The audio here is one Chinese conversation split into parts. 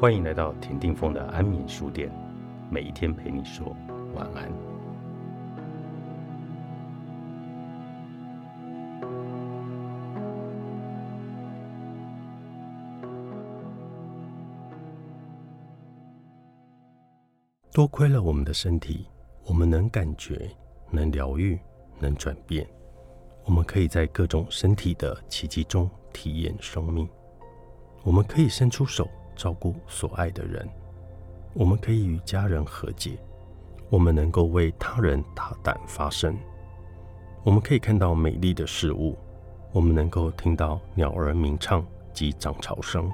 欢迎来到田定峰的安眠书店，每一天陪你说晚安。多亏了我们的身体，我们能感觉、能疗愈、能转变。我们可以在各种身体的奇迹中体验生命。我们可以伸出手照顾所爱的人。我们可以与家人和解。我们能够为他人大胆发声。我们可以看到美丽的事物。我们能够听到鸟儿鸣唱及涨潮声。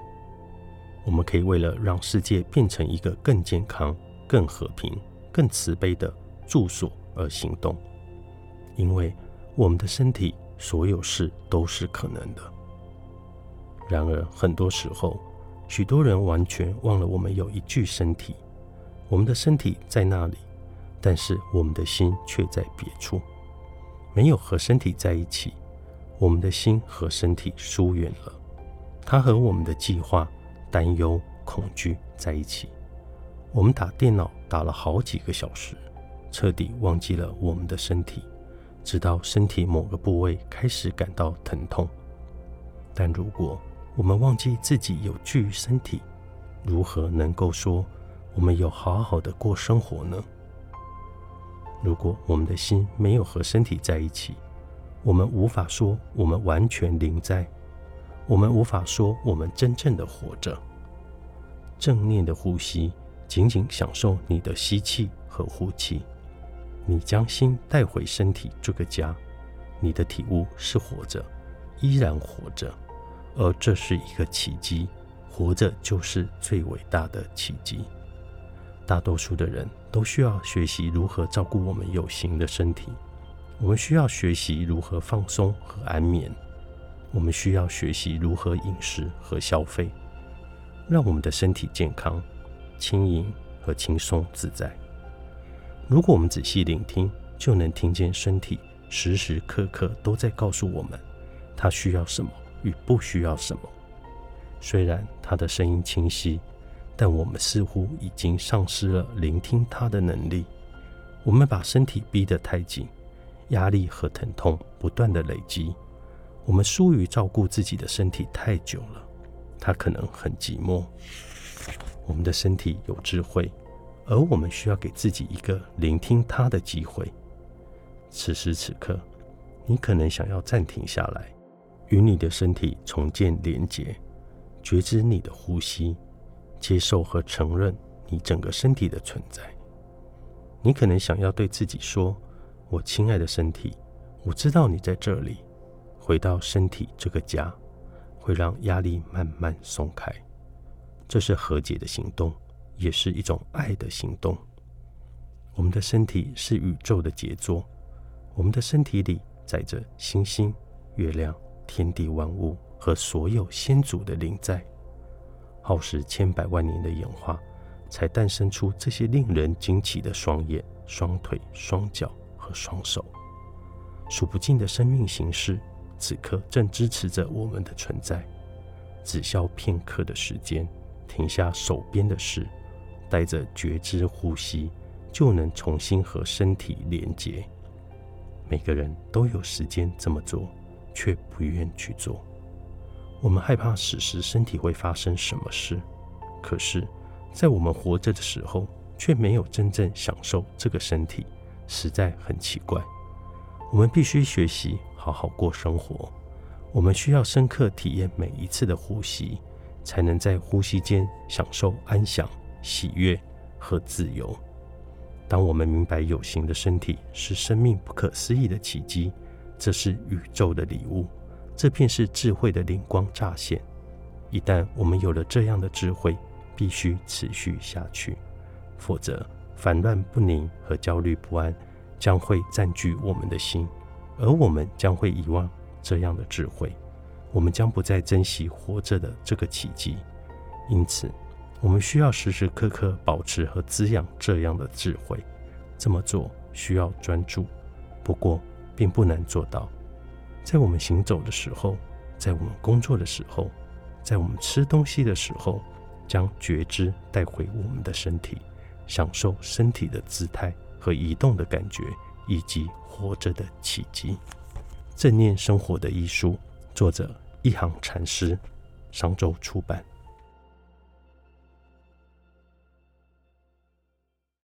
我们可以为了让世界变成一个更健康。更和平、更慈悲的住所而行动，因为我们的身体，所有事都是可能的。然而，很多时候，许多人完全忘了我们有一具身体，我们的身体在那里，但是我们的心却在别处，没有和身体在一起，我们的心和身体疏远了，它和我们的计划、担忧、恐惧在一起。我们打电脑打了好几个小时，彻底忘记了我们的身体，直到身体某个部位开始感到疼痛。但如果我们忘记自己有具身体，如何能够说我们有好好的过生活呢？如果我们的心没有和身体在一起，我们无法说我们完全临在，我们无法说我们真正的活着。正念的呼吸。仅仅享受你的吸气和呼气，你将心带回身体这个家，你的体悟是活着，依然活着，而这是一个奇迹。活着就是最伟大的奇迹。大多数的人都需要学习如何照顾我们有形的身体，我们需要学习如何放松和安眠，我们需要学习如何饮食和消费，让我们的身体健康。轻盈和轻松自在。如果我们仔细聆听，就能听见身体时时刻刻都在告诉我们，它需要什么与不需要什么。虽然他的声音清晰，但我们似乎已经丧失了聆听他的能力。我们把身体逼得太紧，压力和疼痛不断的累积。我们疏于照顾自己的身体太久了，他可能很寂寞。我们的身体有智慧，而我们需要给自己一个聆听他的机会。此时此刻，你可能想要暂停下来，与你的身体重建连结，觉知你的呼吸，接受和承认你整个身体的存在。你可能想要对自己说：“我亲爱的身体，我知道你在这里。”回到身体这个家，会让压力慢慢松开。这是和解的行动，也是一种爱的行动。我们的身体是宇宙的杰作，我们的身体里载着星星、月亮、天地万物和所有先祖的灵在。耗时千百万年的演化，才诞生出这些令人惊奇的双眼、双腿、双脚和双手。数不尽的生命形式，此刻正支持着我们的存在。只消片刻的时间。停下手边的事，带着觉知呼吸，就能重新和身体连接。每个人都有时间这么做，却不愿去做。我们害怕死时身体会发生什么事，可是，在我们活着的时候，却没有真正享受这个身体，实在很奇怪。我们必须学习好好过生活，我们需要深刻体验每一次的呼吸。才能在呼吸间享受安详、喜悦和自由。当我们明白有形的身体是生命不可思议的奇迹，这是宇宙的礼物，这便是智慧的灵光乍现。一旦我们有了这样的智慧，必须持续下去，否则烦乱不宁和焦虑不安将会占据我们的心，而我们将会遗忘这样的智慧。我们将不再珍惜活着的这个奇迹，因此，我们需要时时刻刻保持和滋养这样的智慧。这么做需要专注，不过并不难做到。在我们行走的时候，在我们工作的时候，在我们吃东西的时候，将觉知带回我们的身体，享受身体的姿态和移动的感觉，以及活着的奇迹。正念生活的艺术，作者一行禅师，商周出版。